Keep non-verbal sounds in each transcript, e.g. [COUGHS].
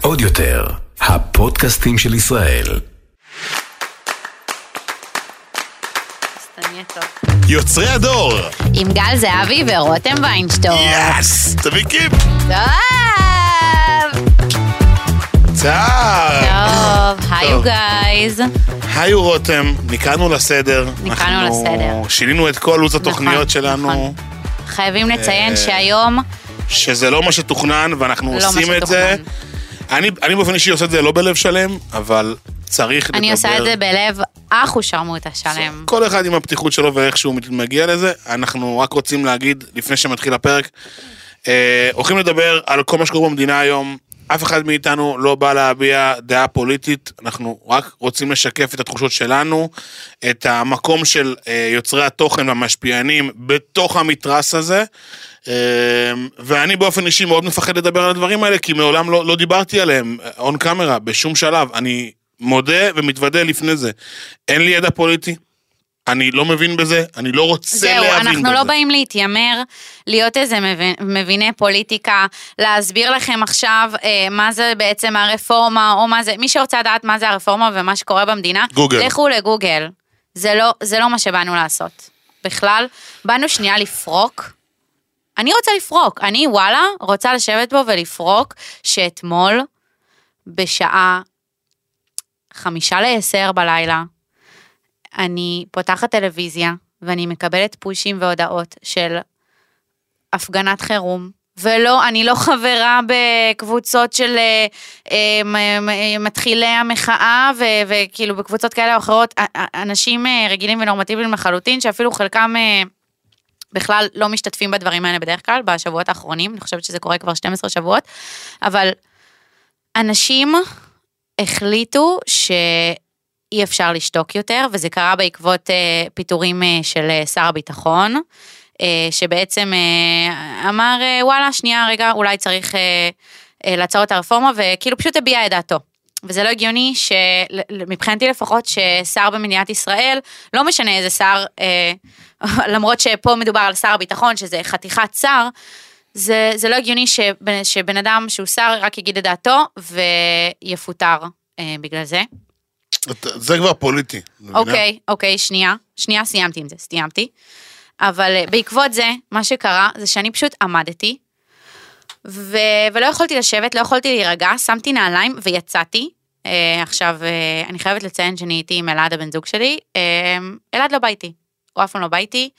עוד יותר, הפודקאסטים של ישראל. יוצרי הדור! עם גל זהבי ורותם ויינשטור. יס! תביא קיפ! טוב! צער! טוב, היי. גייז. היו רותם, נקראנו לסדר. נקראנו לסדר. שינינו את כל לו"ז התוכניות נכון, שלנו, נכון. חייבים לציין אה, שהיום שזה לא מה שתוכנן, ואנחנו לא עושים את זה. אני אני באופן אישי עושה את זה לא בלב שלם, אבל צריך לדבר. אני עושה את זה בלב אח ושרמוטה שלם. כל אחד עם הפתיחות שלו ואיך שהוא מגיע לזה. אנחנו רק רוצים להגיד, לפני שמתחיל הפרק, אה, הולכים לדבר על כל מה שקורה במדינה היום. אף אחד מאיתנו לא בא להביע דעה פוליטית, אנחנו רק רוצים לשקף את התחושות שלנו, את המקום של אה, יוצרי התוכן והמשפיענים בתוך המתרס הזה. אה, ואני באופן אישי מאוד מפחד לדבר על הדברים האלה, כי מעולם לא, לא דיברתי עליהם און קאמרה, בשום שלב. אני מודה ומתוודה לפני זה. אין לי ידע פוליטי, אני לא מבין בזה, אני לא רוצה זהו, להבין בזה. אנחנו לא באים להתיימר, להיות איזה מבין- מביני פוליטיקה, להסביר לכם עכשיו אה, מה זה בעצם הרפורמה, או מה זה, מי שרוצה לדעת מה זה הרפורמה ומה שקורה במדינה, גוגל. לכו לגוגל. זה לא, זה לא מה שבאנו לעשות. בכלל, באנו שנייה לפרוק. אני רוצה לפרוק, אני וואלה רוצה לשבת בו ולפרוק שאתמול, בשעה חמישה לעשר בלילה, אני פותחת טלוויזיה ואני מקבלת פושים והודעות של הפגנת חירום. ולא, אני לא חברה בקבוצות של אה, אה, מתחילי המחאה, וכאילו בקבוצות כאלה או אחרות, אנשים אה, רגילים ונורמטיביים לחלוטין, שאפילו חלקם בכלל לא משתתפים בדברים האלה בדרך כלל, בשבועות האחרונים, אני חושבת שזה קורה כבר 12 שבועות, אבל אנשים החליטו שאי אפשר לשתוק יותר, וזה קרה בעקבות אה, פיטורים אה, של אה, שר הביטחון, אה, שבעצם אה, אמר, אה, וואלה, שנייה, רגע, אולי צריך אה, אה, לעצור את הרפורמה, וכאילו פשוט הביע את דעתו. וזה לא הגיוני שמבחינתי לפחות ששר במדינת ישראל, לא משנה איזה שר, אה, [LAUGHS] למרות שפה מדובר על שר הביטחון, שזה חתיכת שר, זה, זה לא הגיוני שבן, שבן אדם שהוא שר רק יגיד את דעתו ויפוטר אה, בגלל זה. זה כבר פוליטי. אוקיי, אוקיי, שנייה, שנייה, סיימתי עם זה, סיימתי. אבל אה, בעקבות זה, מה שקרה זה שאני פשוט עמדתי, ו... ולא יכולתי לשבת, לא יכולתי להירגע, שמתי נעליים ויצאתי. אה, עכשיו, אה, אני חייבת לציין שאני הייתי עם אלעד הבן זוג שלי, אה, אלעד לא בא איתי, הוא אף פעם לא בא איתי,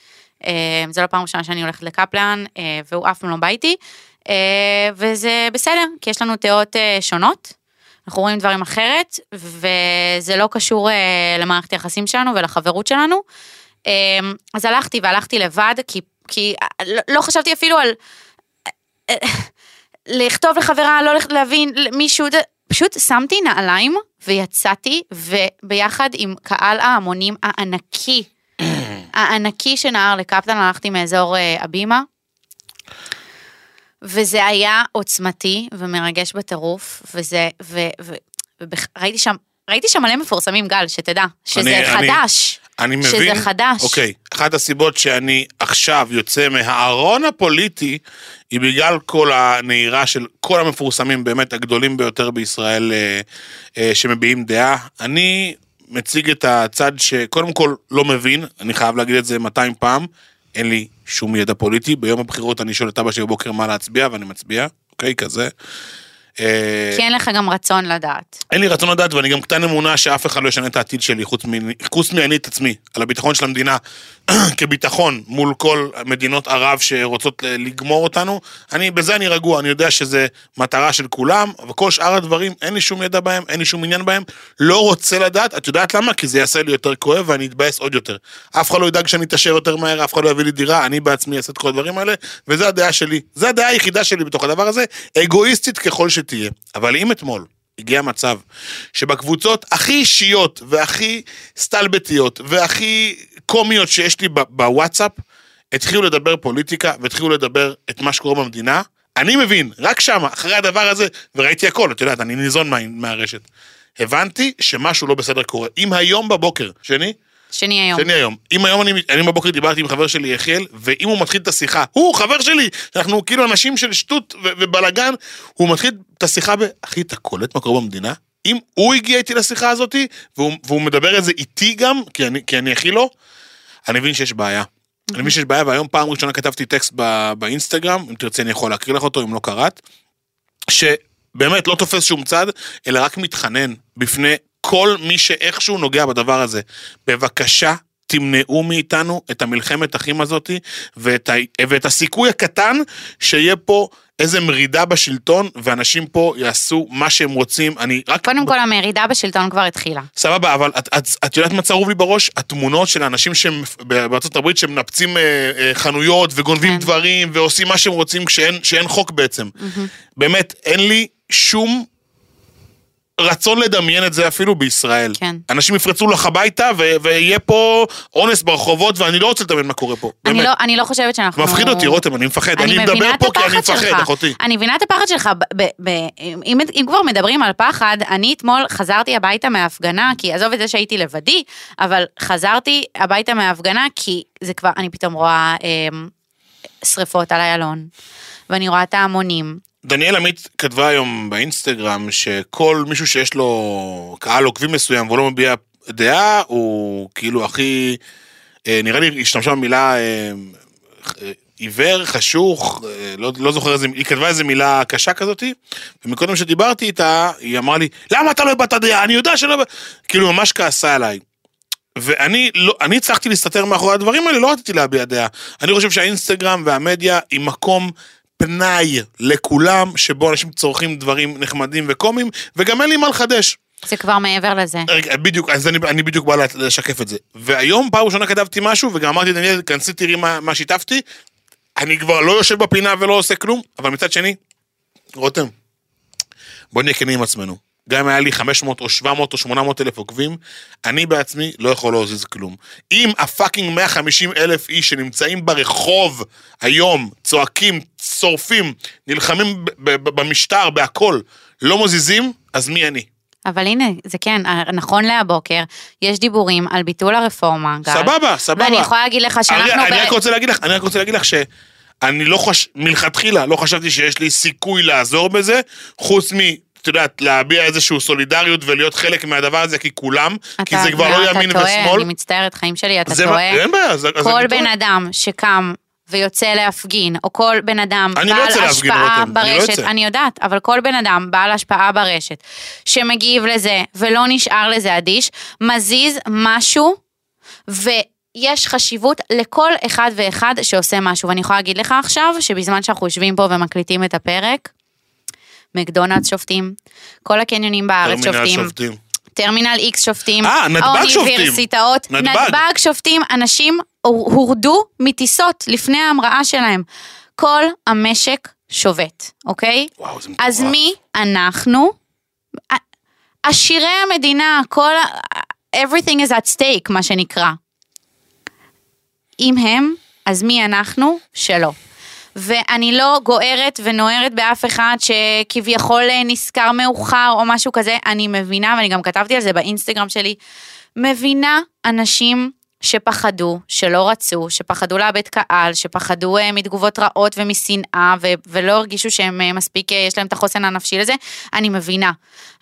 אה, זו לא פעם ראשונה שאני הולכת לקפלן, אה, והוא אף פעם לא בא איתי, אה, וזה בסדר, כי יש לנו דעות אה, שונות. אנחנו רואים דברים אחרת, וזה לא קשור אה, למערכת היחסים שלנו ולחברות שלנו. אה, אז הלכתי והלכתי לבד, כי, כי אה, לא, לא חשבתי אפילו על אה, אה, לכתוב לחברה, לא להבין מישהו, זה- פשוט שמתי נעליים ויצאתי, וביחד עם קהל ההמונים הענקי, הענקי שנהר לקפלן, הלכתי מאזור אה, הבימה. וזה היה עוצמתי ומרגש בטירוף, וזה, ו, ו, וראיתי שם, ראיתי שם מלא מפורסמים, גל, שתדע, שזה אני- אני- חדש. אני מבין. שזה חדש. אוקיי, אחת הסיבות שאני עכשיו יוצא מהארון הפוליטי, היא בגלל כל הנהירה של כל המפורסמים באמת הגדולים ביותר בישראל אה, אה, שמביעים דעה. אני מציג את הצד שקודם כל לא מבין, אני חייב להגיד את זה 200 פעם, אין לי שום ידע פוליטי, ביום הבחירות אני שואל את אבא שלי בבוקר מה להצביע ואני מצביע, אוקיי, כזה. אה, כי אין לך גם רצון לדעת. אין לי רצון לדעת, ואני גם קטן אמונה שאף אחד לא ישנה את העתיד שלי, חוץ, מ... חוץ מאני את עצמי, על הביטחון של המדינה, [CLEARS THROAT] כביטחון מול כל מדינות ערב שרוצות לגמור אותנו. אני, בזה אני רגוע, אני יודע שזה מטרה של כולם, וכל שאר הדברים, אין לי שום ידע בהם, אין לי שום עניין בהם, לא רוצה לדעת, את יודעת למה? כי זה יעשה לי יותר כואב ואני אתבאס עוד יותר. אף אחד לא ידאג שאני אתעשר יותר מהר, אף אחד לא יביא לי דירה, אני בעצמי אעשה את כל הדברים האלה, וזו הדעה שלי. זו הדעה היחידה שלי בתוך הדבר הזה, אגואיסטית ככל שתהיה. אבל אם אתמול הגיע מצב שבקבוצות הכי אישיות והכי סטלבטיות והכי קומיות שיש לי בוואטסאפ, התחילו לדבר פוליטיקה והתחילו לדבר את מה שקורה במדינה, אני מבין, רק שמה, אחרי הדבר הזה, וראיתי הכל, את יודעת, אני ניזון מה, מהרשת. הבנתי שמשהו לא בסדר קורה. אם היום בבוקר, שני, שני היום. שני היום. אם היום אני, אני בבוקר דיברתי עם חבר שלי יחיאל, ואם הוא מתחיל את השיחה, הוא חבר שלי, אנחנו כאילו אנשים של שטות ו- ובלאגן, הוא מתחיל את השיחה ב... אחי, אתה קולט מה קורה במדינה? אם הוא הגיע איתי לשיחה הזאתי, והוא, והוא מדבר את זה איתי גם, כי אני, כי אני הכי לא, אני מבין שיש בעיה. אני מבין שיש בעיה, והיום פעם ראשונה כתבתי טקסט באינסטגרם, אם תרצי אני יכול להקריא לך אותו, אם לא קראת, שבאמת לא תופס שום צד, אלא רק מתחנן בפני כל מי שאיכשהו נוגע בדבר הזה. בבקשה, תמנעו מאיתנו את המלחמת אחים הזאתי, ואת, ה... ואת הסיכוי הקטן שיהיה פה איזה מרידה בשלטון, ואנשים פה יעשו מה שהם רוצים. אני רק... קודם כל, המרידה בשלטון כבר התחילה. סבבה, אבל את, את, את יודעת מה צרוב לי בראש? התמונות של האנשים שהם בארצות הברית שמנפצים אה, אה, חנויות וגונבים כן. דברים ועושים מה שהם רוצים כשאין, כשאין חוק בעצם. באמת, אין לי שום רצון לדמיין את זה אפילו בישראל. כן. אנשים יפרצו לך הביתה ו- ויהיה פה אונס ברחובות ואני לא רוצה לדמיין מה קורה פה. אני באמת. לא, אני לא חושבת שאנחנו... מפחיד אותי, רותם, אני מפחד. אני, מדבר מבינה את פה כי אני מפחד, שלך. אחותי. אני מבינה את הפחד שלך. ב- ב- אם, אם כבר מדברים על פחד, אני אתמול חזרתי הביתה מההפגנה, כי עזוב את זה שהייתי לבדי, אבל חזרתי הביתה מההפגנה, כי זה כבר, אני פתאום רואה אה, שריפות על איילון, ואני רואה את ההמונים. דניאל עמית כתבה היום באינסטגרם שכל מישהו שיש לו קהל עוקבים מסוים והוא לא מביע דעה, הוא כאילו הכי... אה, נראה לי השתמשה במילה אה, אה, עיוור, חשוך, לא, לא זוכר איזה, היא כתבה איזה מילה קשה כזאתי, ומקודם שדיברתי איתה, היא אמרה לי, למה אתה לא הבעת דעה? אני יודע שלא... כאילו ממש כעסה עליי. ואני לא, אני הצלחתי להסתתר מאחורי הדברים האלה, לא רציתי להביע דעה. אני חושב שהאינסטגרם והמדיה היא מקום פנאי לכולם, שבו אנשים צורכים דברים נחמדים וקומיים, וגם אין לי מה לחדש. זה כבר מעבר לזה. רגע, בדיוק, אז אני, אני בדיוק בא לשקף את זה. והיום פעם ראשונה כתבתי משהו, וגם אמרתי, דניאל, כנסי תראי מה, מה שיתפתי. אני כבר לא יושב בפינה ולא עושה כלום, אבל מצד שני, רותם, בוא נהיה כנים עם עצמנו. גם אם היה לי 500 או 700 או 800 אלף עוקבים, אני בעצמי לא יכול להזיז כלום. אם הפאקינג 150 אלף איש שנמצאים ברחוב היום, צועקים, שורפים, נלחמים במשטר, בהכל, לא מזיזים, אז מי אני? אבל הנה, זה כן, נכון להבוקר, יש דיבורים על ביטול הרפורמה, גל. סבבה, סבבה. ואני יכולה להגיד לך שאנחנו... אני, ב- אני רק רוצה להגיד לך, אני רק רוצה להגיד לך שאני לא חש... מלכתחילה לא חשבתי שיש לי סיכוי לעזור בזה, חוץ מ... את יודעת, להביע איזושהי סולידריות ולהיות חלק מהדבר הזה, כי כולם, כי זה כבר לא ימין אתה טועה, ושמאל. אני מצטערת, חיים שלי, אתה טועה. אין בעיה, אז אז כל אני בן טועה. אדם שקם ויוצא להפגין, או כל בן אדם אני לא בעל יוצא להפגין, השפעה רותם, אני לא ברשת, יוצא. אני יודעת, אבל כל בן אדם בעל השפעה ברשת, שמגיב לזה ולא נשאר לזה אדיש, מזיז משהו, ויש חשיבות לכל אחד ואחד שעושה משהו. ואני יכולה להגיד לך עכשיו, שבזמן שאנחנו יושבים פה ומקליטים את הפרק, מקדונלדס שופטים, כל הקניונים בארץ שופטים, שופטים. טרמינל איקס שופטים, אה, נתב"ג שופטים. האוניברסיטאות, נתב"ג. נתב"ג שופטים, אנשים הורדו מטיסות לפני ההמראה שלהם. כל המשק שובת, אוקיי? וואו, זה מטורף. אז מי אנחנו? עשירי המדינה, כל ה... everything is at stake, מה שנקרא. אם הם, אז מי אנחנו? שלא. ואני לא גוערת ונוערת באף אחד שכביכול נזכר מאוחר או משהו כזה, אני מבינה, ואני גם כתבתי על זה באינסטגרם שלי, מבינה אנשים שפחדו, שלא רצו, שפחדו לאבד קהל, שפחדו אה, מתגובות רעות ומשנאה, ו- ולא הרגישו שהם אה, מספיק, אה, יש להם את החוסן הנפשי לזה, אני מבינה.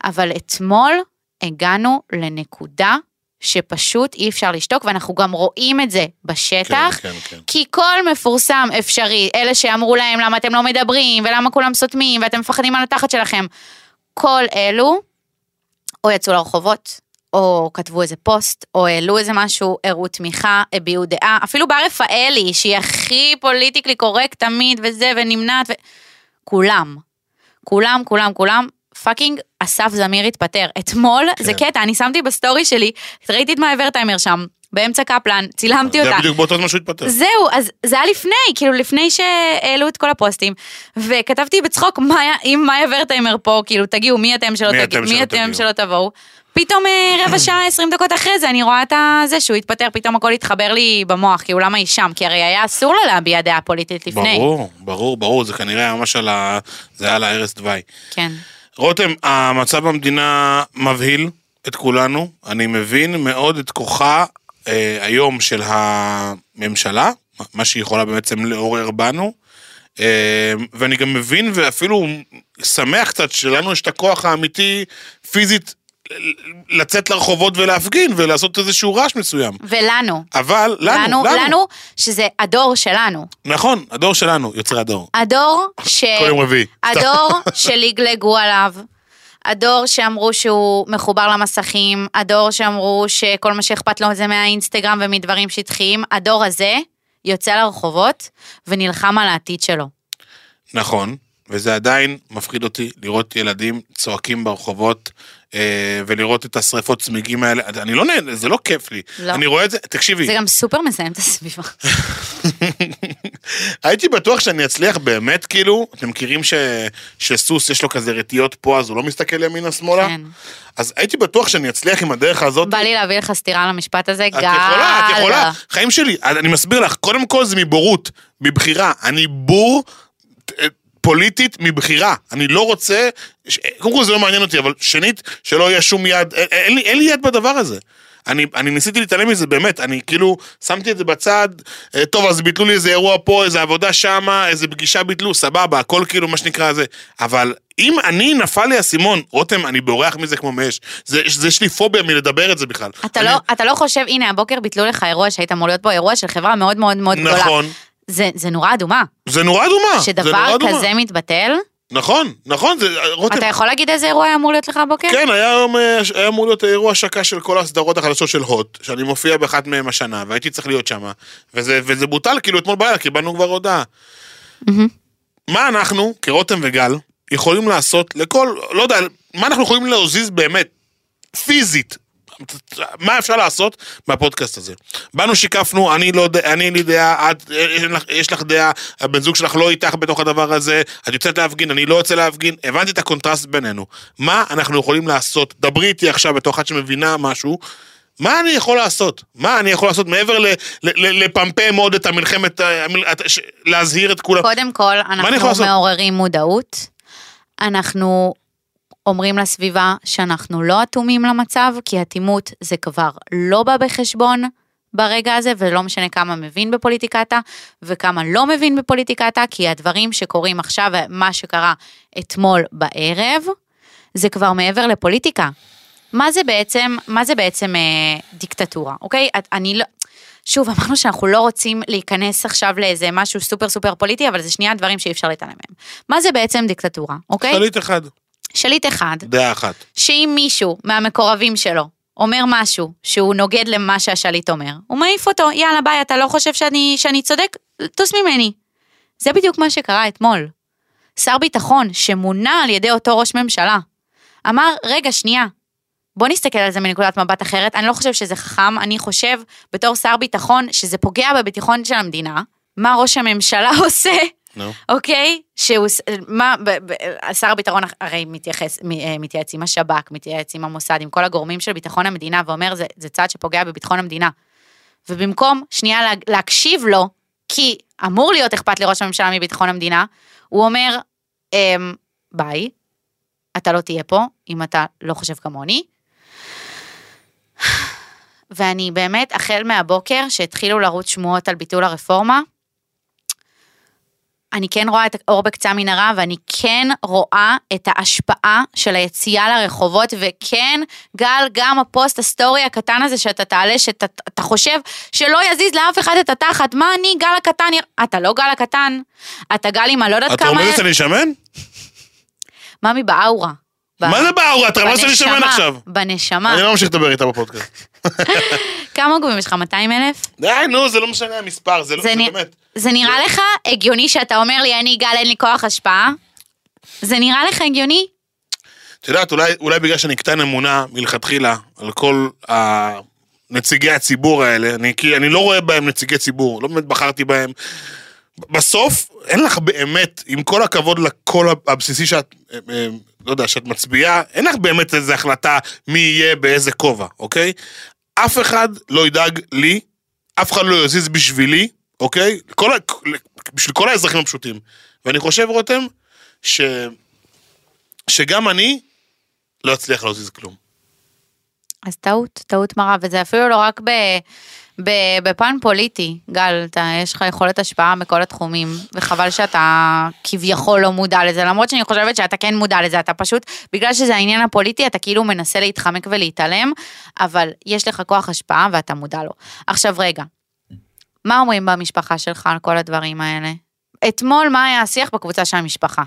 אבל אתמול הגענו לנקודה שפשוט אי אפשר לשתוק, ואנחנו גם רואים את זה בשטח. כן, כן, כן. כי כל מפורסם אפשרי, אלה שאמרו להם למה אתם לא מדברים, ולמה כולם סותמים, ואתם מפחדים על התחת שלכם, כל אלו, או יצאו לרחובות, או כתבו איזה פוסט, או העלו איזה משהו, הראו תמיכה, הביעו דעה, אפילו בר רפאלי, שהיא הכי politically correct תמיד, וזה, ונמנעת, ו... כולם, כולם, כולם, כולם, fucking אסף זמיר התפטר. אתמול, זה כן. קטע, אני שמתי בסטורי שלי, ראיתי את מאי ורטהיימר שם, באמצע קפלן, צילמתי זה אותה. בדיוק באותו זמן שהוא התפטר. זהו, אז זה היה לפני, כאילו לפני שהעלו את כל הפוסטים, וכתבתי בצחוק, "מאיה- אם מאיה ורטהיימר פה, כאילו תגיעו, מי אתם שלא מי תגיעו, אתם מי שלא אתם תגיעו?" שלא תבואו. פתאום אה, רבע שעה, עשרים דקות אחרי זה, אני רואה את זה שהוא התפטר, פתאום הכל התחבר לי במוח, כאילו למה היא שם? כי הרי היה אסור לה להביע דעה פוליטית לפני. ברור, ברור, ברור, זה כנראה היה ממש על ה... זה היה על הערש דווי. כן. רותם, המצב במדינה מבהיל את כולנו, אני מבין מאוד את כוחה אה, היום של הממשלה, מה שהיא יכולה בעצם לעורר בנו, אה, ואני גם מבין ואפילו שמח קצת שלנו יש את הכוח האמיתי פיזית לצאת לרחובות ולהפגין ולעשות איזשהו רעש מסוים. ולנו. אבל לנו, לנו, לנו. לנו, שזה הדור שלנו. נכון, הדור שלנו, יוצרי הדור. הדור ש... כל יום רביעי. הדור [LAUGHS] שלגלגו עליו. הדור שאמרו שהוא מחובר למסכים, הדור שאמרו שכל מה שאכפת לו זה מהאינסטגרם ומדברים שטחיים, הדור הזה יוצא לרחובות ונלחם על העתיד שלו. נכון, וזה עדיין מפחיד אותי לראות ילדים צועקים ברחובות אה, ולראות את השריפות צמיגים האלה. אני לא נהנה, זה לא כיף לי. לא. אני רואה את זה, תקשיבי, זה גם סופר מזהם את הסביבה. [LAUGHS] הייתי בטוח שאני אצליח באמת, כאילו, אתם מכירים ש... שסוס יש לו כזה רטיות פה, אז הוא לא מסתכל ימינה שמאלה? כן. אז הייתי בטוח שאני אצליח עם הדרך הזאת. בא לי להביא לך סטירה למשפט הזה, את גל. יכולה, את יכולה. חיים שלי, אני מסביר לך, קודם כל זה מבורות, מבחירה. אני בור פוליטית מבחירה. אני לא רוצה, ש- קודם כל זה לא מעניין אותי, אבל שנית, שלא יהיה שום יד, אין, אין, לי, אין לי יד בדבר הזה. אני, אני ניסיתי להתעלם מזה, באמת, אני כאילו שמתי את זה בצד, אה, טוב, אז ביטלו לי איזה אירוע פה, איזה עבודה שמה, איזה פגישה ביטלו, סבבה, הכל כאילו מה שנקרא זה. אבל אם אני, נפל לי האסימון, רותם, אני בורח מזה כמו מאש. זה, זה יש לי פוביה מלדבר את זה בכלל. אתה אני, לא, אתה לא חושב, הנה הבוקר ביטלו לך אירוע שהיית אמור להיות בו, אירוע של חברה מאוד מאוד מאוד גדולה. נכון. זה, זה נורא אדומה. זה נורא אדומה. זה נורא שדבר אדומה. כזה מתבטל, נכון, נכון, זה, רותם, אתה יכול להגיד איזה אירוע היה אמור להיות לך הבוקר? כן, היה היום, אה, היה אמור להיות אירוע השקה של כל הסדרות החדשות של הוט, שאני מופיע באחת מהן השנה, והייתי צריך להיות שם, וזה, וזה בוטל, כאילו אתמול בלילה קיבלנו כבר הודעה. מה אנחנו, כרותם וגל, יכולים לעשות לכל, לא יודע, מה אנחנו יכולים להזיז באמת, פיזית, מה אפשר לעשות מהפודקאסט הזה? באנו שיקפנו, אני לא יודע, אני לי דעה, את, יש לך, דעה, הבן זוג שלך לא איתך בתוך הדבר הזה, את יוצאת להפגין, אני לא יוצא להפגין, הבנתי את הקונטרסט בינינו. מה אנחנו יכולים לעשות? דברי איתי עכשיו בתור אחת שמבינה משהו. מה אני יכול לעשות? מה אני יכול לעשות מעבר ל- ל- ל- לפמפם עוד את המלחמת, ה- המל- את- ש- להזהיר את כולם? קודם כל, אנחנו? מעוררים מודעות. אנחנו אומרים לסביבה שאנחנו לא אטומים למצב, כי אטימות זה כבר לא בא בחשבון ברגע הזה, ולא משנה כמה מבין בפוליטיקה וכמה לא מבין בפוליטיקה כי הדברים שקורים עכשיו, מה שקרה אתמול בערב, זה כבר מעבר לפוליטיקה. מה זה בעצם, מה זה בעצם אה, דיקטטורה, אוקיי? אני לא... שוב, אמרנו שאנחנו לא רוצים להיכנס עכשיו לאיזה משהו סופר סופר פוליטי, אבל זה שנייה דברים שאי אפשר להתעלם מהם. מה זה בעצם דיקטטורה, אוקיי? שליט אחד, שליט אחד, דעה אחת. שאם מישהו מהמקורבים שלו אומר משהו שהוא נוגד למה שהשליט אומר, הוא מעיף אותו, יאללה ביי, אתה לא חושב שאני, שאני צודק? טוס ממני. זה בדיוק מה שקרה אתמול. שר ביטחון שמונה על ידי אותו ראש ממשלה, אמר, רגע, שנייה, בוא נסתכל על זה מנקודת מבט אחרת, אני לא חושב שזה חכם, אני חושב בתור שר ביטחון שזה פוגע בביטחון של המדינה. מה ראש הממשלה [LAUGHS] עושה? נו. אוקיי? שהוא, מה, ב, ב, שר הביטחון הרי מתייחס, מ- אה, מתייעץ עם השב"כ, מתייעץ עם המוסד, עם כל הגורמים של ביטחון המדינה, ואומר זה, זה צעד שפוגע בביטחון המדינה. ובמקום שנייה לה, להקשיב לו, כי אמור להיות אכפת לראש הממשלה מביטחון המדינה, הוא אומר, אמ, ביי, אתה לא תהיה פה, אם אתה לא חושב כמוני. ואני באמת, החל מהבוקר שהתחילו לרוץ שמועות על ביטול הרפורמה, אני כן רואה את האור בקצה המנהרה, ואני כן רואה את ההשפעה של היציאה לרחובות, וכן, גל, גם הפוסט הסטורי הקטן הזה שאתה תעלה, שאתה אתה חושב שלא יזיז לאף אחד את התחת, מה אני, גל הקטן, אתה לא גל הקטן, אתה גל עם הלא יודעת אתה כמה... רומזת שאני שמן? ממי באאורה. מה זה באורה? אתה רמזת שאני שמן עכשיו. בנשמה. אני לא ממשיך לדבר איתה בפודקאסט. כמה עוקבים יש לך? 200 אלף? די, נו, זה לא משנה המספר, זה לא, זה באמת. זה נראה לך הגיוני שאתה אומר לי, אני גל, אין לי כוח השפעה? זה נראה לך הגיוני? את יודעת, אולי, אולי בגלל שאני קטן אמונה מלכתחילה על כל ה- נציגי הציבור האלה, אני, כי אני לא רואה בהם נציגי ציבור, לא באמת בחרתי בהם. בסוף, אין לך באמת, עם כל הכבוד לקול הבסיסי שאת, אה, אה, לא יודע, שאת מצביעה, אין לך באמת איזו החלטה מי יהיה באיזה כובע, אוקיי? אף אחד לא ידאג לי, אף אחד לא יזיז בשבילי, אוקיי? כל, בשביל כל האזרחים הפשוטים. ואני חושב, רותם, ש... שגם אני לא אצליח להזיז כלום. אז טעות, טעות מרה, וזה אפילו לא רק ב, ב, בפן פוליטי, גל, אתה, יש לך יכולת השפעה בכל התחומים, וחבל שאתה כביכול לא מודע לזה, למרות שאני חושבת שאתה כן מודע לזה, אתה פשוט, בגלל שזה העניין הפוליטי, אתה כאילו מנסה להתחמק ולהתעלם, אבל יש לך כוח השפעה ואתה מודע לו. עכשיו רגע, מה אומרים במשפחה שלך על כל הדברים האלה? אתמול מה היה השיח בקבוצה של המשפחה?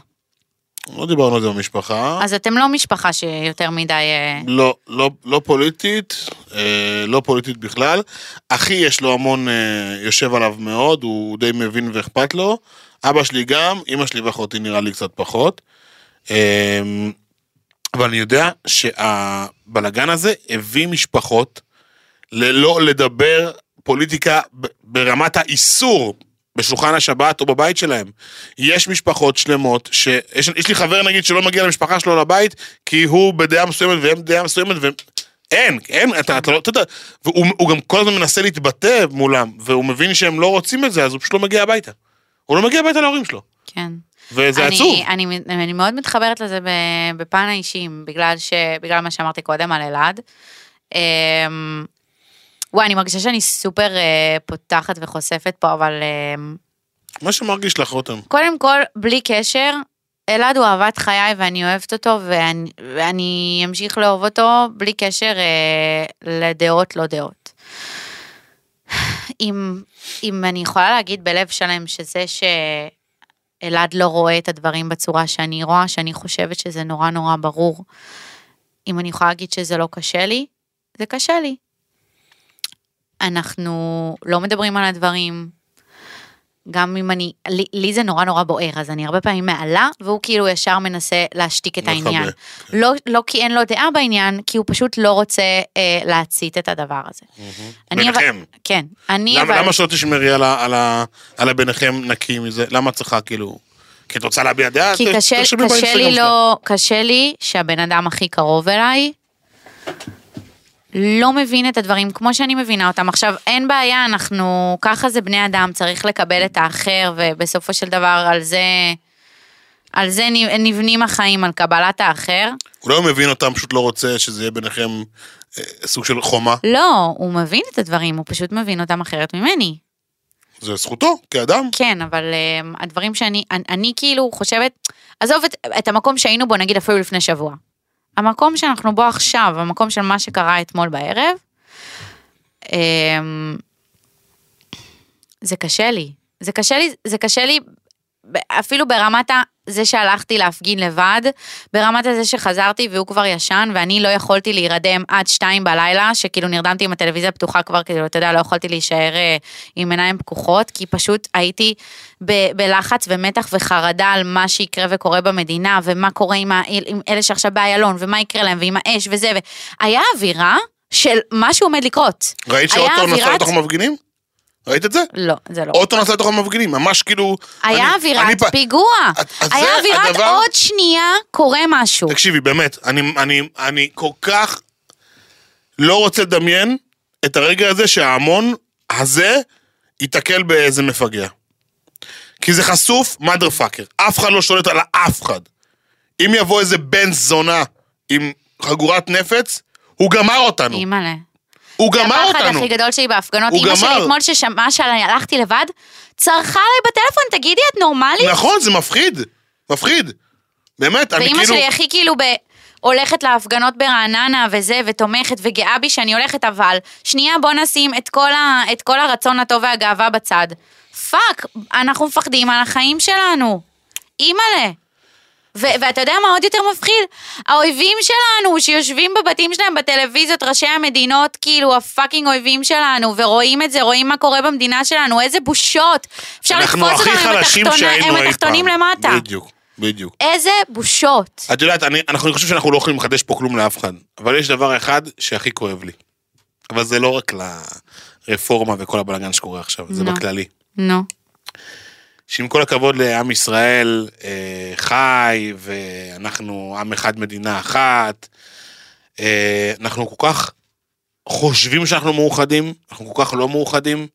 לא דיברנו על זה במשפחה. אז אתם לא משפחה שיותר מדי... אה, לא, לא, לא פוליטית, אה, לא פוליטית בכלל. אחי יש לו המון, אה, יושב עליו מאוד, הוא די מבין ואכפת לו. אבא שלי גם, אמא שלי ואחותי נראה לי קצת פחות. אה, אבל אני יודע שהבלגן הזה הביא משפחות ללא לדבר פוליטיקה ברמת האיסור בשולחן השבת או בבית שלהם. יש משפחות שלמות, שיש יש לי חבר נגיד שלא מגיע למשפחה שלו לבית, כי הוא בדעה מסוימת והם בדעה מסוימת, ואין, אין, אתה, אתה לא, אתה יודע, והוא הוא גם כל הזמן מנסה להתבטא מולם, והוא מבין שהם לא רוצים את זה, אז הוא פשוט לא מגיע הביתה. הוא לא מגיע הביתה להורים שלו, כן. וזה אני, עצוב. אני, אני מאוד מתחברת לזה בפן האישי, בגלל, ש, בגלל מה שאמרתי קודם על אלעד. וואי, אני מרגישה שאני סופר אה, פותחת וחושפת פה, אבל אמ, מה שמרגיש לך, רותם. קודם כל, בלי קשר, אלעד הוא אהבת חיי ואני אוהבת אותו, ואני, ואני אמשיך לאהוב אותו בלי קשר אה, לדעות לא דעות. אם, אם אני יכולה להגיד בלב שלם שזה שאלעד לא רואה את הדברים בצורה שאני רואה, שאני חושבת שזה נורא נורא ברור, אם אני יכולה להגיד שזה לא קשה לי, זה קשה לי. אנחנו לא מדברים על הדברים, גם אם אני, לי, לי זה נורא נורא בוער, אז אני הרבה פעמים מעלה, והוא כאילו ישר מנסה להשתיק את העניין. כן. לא, לא כי אין לו דעה בעניין, כי הוא פשוט לא רוצה אה, להצית את הדבר הזה. אני אבל- ביניכם. כן, אני למה, אבל... למה שלא תשמרי על, ה- על, ה- על הביניכם נקי מזה? למה את צריכה כאילו... כי את רוצה להביע דעה? כי קשה, קשה לי. לא, קשה לי שהבן אדם הכי קרוב אליי לא מבין את הדברים כמו שאני מבינה אותם. עכשיו, אין בעיה, אנחנו, ככה זה בני אדם, צריך לקבל את האחר, ובסופו של דבר על זה, על זה נבנים החיים, על קבלת האחר. הוא מבין אותם, פשוט לא רוצה שזה יהיה ביניכם אה, סוג של חומה. לא, הוא מבין את הדברים, הוא פשוט מבין אותם אחרת ממני. זה זכותו, כאדם. כן, אבל um, הדברים שאני, אני, אני כאילו חושבת, עזוב את, את המקום שהיינו בו נגיד אפילו לפני שבוע. המקום שאנחנו בו עכשיו, המקום של מה שקרה אתמול בערב, um, זה קשה לי. זה קשה לי, זה קשה לי אפילו ברמת ה... זה שהלכתי להפגין לבד, ברמת הזה שחזרתי והוא כבר ישן ואני לא יכולתי להירדם עד שתיים בלילה, שכאילו נרדמתי עם הטלוויזיה פתוחה כבר, כאילו, אתה יודע, לא יכולתי להישאר אה, עם עיניים פקוחות, כי פשוט הייתי ב- בלחץ ומתח וחרדה על מה שיקרה וקורה במדינה, ומה קורה עם, ה- עם אלה שעכשיו באיילון, ומה יקרה להם, ועם האש וזה, והיה אווירה של משהו עומד לקרות. ראית שאוטו נסע לתוך המפגינים? ראית את זה? לא, זה לא. אוטו נסע לתוך המפגינים, ממש כאילו... היה אווירת פ- פיגוע. היה אווירת הדבר- עוד שנייה קורה משהו. תקשיבי, באמת, אני, אני, אני כל כך לא רוצה לדמיין את הרגע הזה שההמון הזה ייתקל באיזה מפגע. כי זה חשוף mother fucker. אף אחד לא שולט על אף אחד. אם יבוא איזה בן זונה עם חגורת נפץ, הוא גמר אותנו. אימא'לה. הוא זה גמר הפחד אותנו. הכי גדול שלי בהפגנות. הוא אימא שלי גמר. אתמול ששמעה שאני הלכתי לבד, צרחה עליי בטלפון, תגידי, את נורמלית? נכון, זה מפחיד. מפחיד. באמת, אני ואימא כאילו... שלי הכי כאילו ב... הולכת להפגנות ברעננה וזה, ותומכת וגאה בי שאני הולכת, אבל שנייה בוא נשים את כל, ה... את כל הרצון הטוב והגאווה בצד. fuck, אנחנו מפחדים על החיים שלנו. אימא'לה. ו- ואתה יודע מה עוד יותר מפחיד? האויבים שלנו שיושבים בבתים שלהם בטלוויזיות, ראשי המדינות, כאילו ה fucking אויבים שלנו, ורואים את זה, רואים מה קורה במדינה שלנו, איזה בושות. אפשר הכי אותם עם התחתונה- עם. התחתונים למטה. בדיוק, בדיוק. איזה בושות. את יודעת, אני, אנחנו, אני חושב שאנחנו לא יכולים לחדש פה כלום לאף אחד, אבל יש דבר אחד שהכי כואב לי. אבל זה לא רק לרפורמה וכל הבלאגן שקורה עכשיו, זה נו. בכללי. נו. שעם כל הכבוד לעם ישראל אה, חי, ואנחנו עם אחד מדינה אחת, אה, אנחנו כל כך חושבים שאנחנו מאוחדים, אנחנו כל כך לא מאוחדים,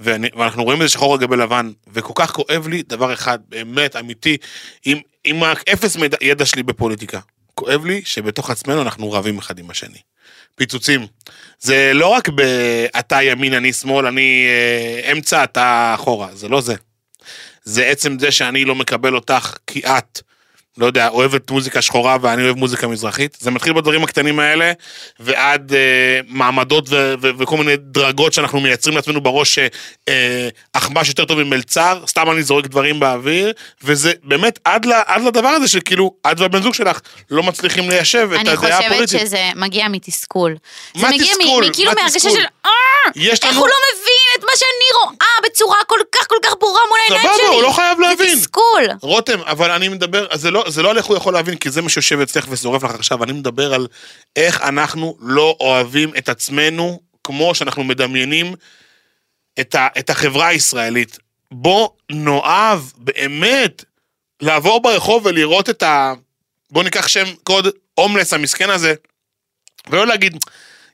ואני, ואנחנו רואים את זה שחור על גבי לבן, וכל כך כואב לי דבר אחד, באמת, אמיתי, עם, עם האפס מידע, ידע שלי בפוליטיקה. כואב לי שבתוך עצמנו אנחנו רבים אחד עם השני. פיצוצים. זה לא רק ב"אתה ימין, אני שמאל, אני אה, אמצע, אתה אחורה", זה לא זה. זה עצם זה שאני לא מקבל אותך כי את, לא יודע, אוהבת מוזיקה שחורה ואני אוהב מוזיקה מזרחית. זה מתחיל בדברים הקטנים האלה, ועד אה, מעמדות ו- ו- וכל מיני דרגות שאנחנו מייצרים לעצמנו בראש שעכבש יותר טוב ממלצר, סתם אני זורק דברים באוויר, וזה באמת עד, ל- עד לדבר הזה שכאילו, את והבן זוג שלך לא מצליחים ליישב את אני הדעה חושבת הפוליטית. שזה מגיע מתסכול. זה מה מגיע תסכול? מ- כאילו מה מהרגשה? של, אה, יש איך לנו- הוא לא מבין את מה שאני רואה בצורה כל כך כל כך ברורה מול העיניים סבבה, שלי. הוא לא חייב להבין. זה תסכול. רותם, אבל אני מדבר, זה לא, זה לא על איך הוא יכול להבין, כי זה מה שיושב אצלך ושורף לך עכשיו, אני מדבר על איך אנחנו לא אוהבים את עצמנו כמו שאנחנו מדמיינים את, ה, את החברה הישראלית. בוא נאהב באמת לעבור ברחוב ולראות את ה... בוא ניקח שם קוד הומלס המסכן הזה, ולא להגיד,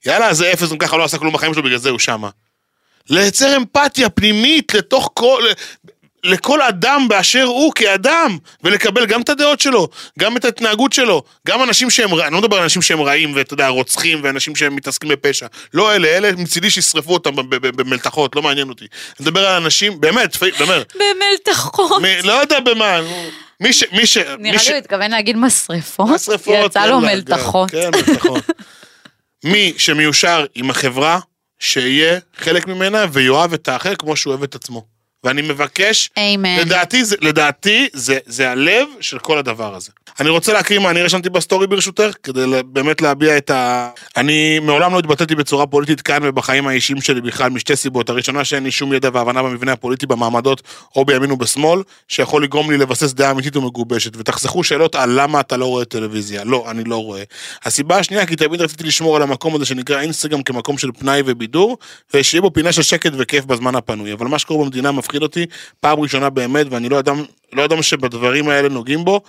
יאללה, זה אפס, גם ככה לא עשה כלום בחיים שלו, בגלל זה הוא שמה. לייצר אמפתיה פנימית לתוך כל... לכל אדם באשר הוא כאדם, ולקבל גם את הדעות שלו, גם את ההתנהגות שלו, גם אנשים שהם, אני לא מדבר על אנשים שהם רעים, ואתה יודע, רוצחים, ואנשים שהם מתעסקים בפשע. לא אלה, אלה מצידי שישרפו אותם במלתחות, לא מעניין אותי. אני מדבר על אנשים, באמת, אומר, במלתחות. לא יודע במה. מי ש... מי ש... נראה לי הוא התכוון להגיד משרפות. משרפות, יצא לו מלתחות. כן, מלתחות. [LAUGHS] מי שמיושר עם החברה, שיהיה חלק ממנה ויאהב את האחר כמו שהוא אוהב את עצמו. ואני מבקש, אמן. לדעתי, זה, לדעתי זה, זה הלב של כל הדבר הזה. אני רוצה להקריא מה אני רשמתי בסטורי ברשותך, כדי באמת להביע את ה... אני מעולם לא התבטאתי בצורה פוליטית כאן ובחיים האישיים שלי בכלל משתי סיבות. הראשונה שאין לי שום ידע והבנה במבנה הפוליטי במעמדות או בימין ובשמאל, שיכול לגרום לי לבסס דעה אמיתית ומגובשת. ותחסכו שאלות על למה אתה לא רואה טלוויזיה. לא, אני לא רואה. הסיבה השנייה, כי תמיד רציתי לשמור על המקום הזה שנקרא אינסטגרם כמקום של פנאי ובידור, ושיהיה בו פינה של שקט וכיף בזמן הפנוי. אבל מה שקורה במדינה מפחיד אותי פעם ראשונה באמת, ואני לא אדם, לא אדם שבדברים האלה נוגעים בו.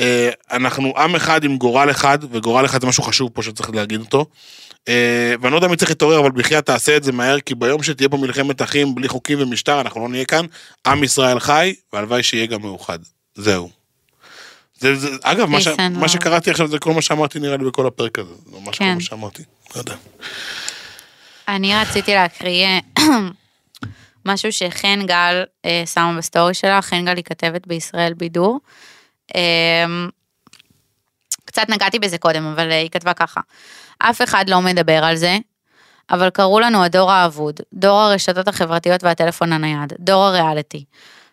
אה, אנחנו עם אחד עם גורל אחד, וגורל אחד זה משהו חשוב פה שצריך להגיד אותו. אה, ואני לא יודע מי צריך להתעורר, אבל בחייאת תעשה את זה מהר, כי ביום שתהיה פה מלחמת אחים בלי חוקים ומשטר, אנחנו לא נהיה כאן. עם ישראל חי, והלוואי שיהיה גם מאוחד. זהו. זה, זה, אגב, מה, ש, מה. שקראתי עכשיו זה כל מה שאמרתי נראה לי בכל הפרק הזה. זה ממש כל כן. מה שאמרתי. לא יודע. אני רציתי להקריא משהו שחן גל אה, שמה בסטורי שלה, חן גל היא כתבת בישראל בידור. אה, קצת נגעתי בזה קודם, אבל אה, היא כתבה ככה. אף אחד לא מדבר על זה, אבל קראו לנו הדור האבוד, דור הרשתות החברתיות והטלפון הנייד, דור הריאליטי.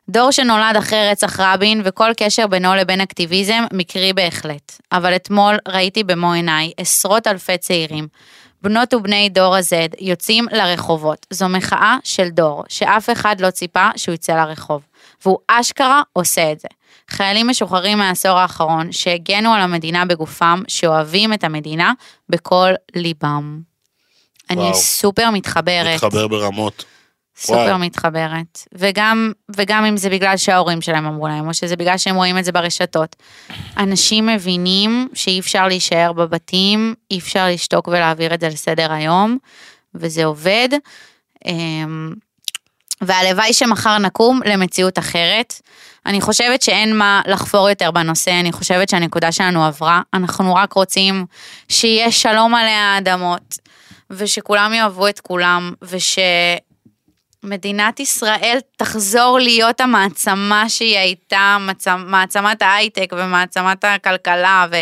דור שנולד אחרי רצח רבין וכל קשר בינו לבין אקטיביזם מקרי בהחלט. אבל אתמול ראיתי במו עיניי עשרות אלפי צעירים, בנות ובני דור ה-Z יוצאים לרחובות. זו מחאה של דור, שאף אחד לא ציפה שהוא יצא לרחוב. והוא אשכרה עושה את זה. חיילים משוחררים מהעשור האחרון שהגנו על המדינה בגופם, שאוהבים את המדינה בכל ליבם. אני וואו. סופר מתחברת. מתחבר ברמות. סופר וואו. מתחברת. וגם, וגם אם זה בגלל שההורים שלהם אמרו להם, או שזה בגלל שהם רואים את זה ברשתות. אנשים מבינים שאי אפשר להישאר בבתים, אי אפשר לשתוק ולהעביר את זה לסדר היום, וזה עובד. אמ, והלוואי שמחר נקום למציאות אחרת. אני חושבת שאין מה לחפור יותר בנושא, אני חושבת שהנקודה שלנו עברה. אנחנו רק רוצים שיהיה שלום עלי האדמות, ושכולם יאהבו את כולם, ושמדינת ישראל תחזור להיות המעצמה שהיא הייתה, מעצמ- מעצמת ההייטק ומעצמת הכלכלה, ו...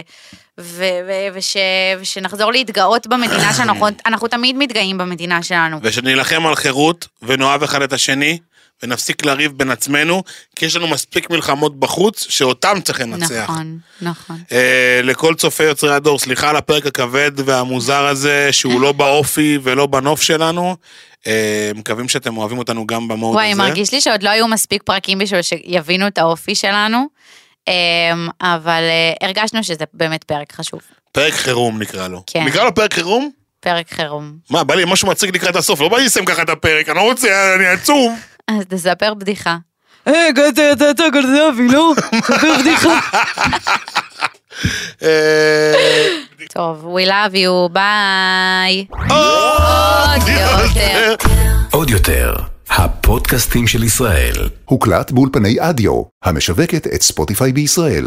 ו- ו- וש, ושנחזור להתגאות במדינה [COUGHS] שאנחנו אנחנו תמיד מתגאים במדינה שלנו. ושנילחם על חירות, ונאהב אחד את השני, ונפסיק לריב בין עצמנו, כי יש לנו מספיק מלחמות בחוץ, שאותם צריך לנצח. נכון, נכון. אה, לכל צופי יוצרי הדור, סליחה על הפרק הכבד והמוזר הזה, שהוא לא באופי ולא בנוף שלנו. אה, מקווים שאתם אוהבים אותנו גם במוד וואי, הזה. מרגיש לי שעוד לא היו מספיק פרקים בשביל שיבינו את האופי שלנו, אמ, אבל אה, הרגשנו שזה באמת פרק חשוב. פרק חירום נקרא לו. כן. נקרא לו פרק חירום? פרק חירום. מה, בא לי משהו מצחיק לקראת הסוף, לא בא לי לסיים ככה את הפרק, אני לא רוצה, אני עצוב. אז תספר בדיחה. היי, גאטה, יצאת גרזבי, לא? תספר בדיחה. אה, טוב, we love you, ביי. עוד יותר. עוד יותר, הפודקאסטים של ישראל. הוקלט באולפני אדיו, המשווקת את ספוטיפיי בישראל.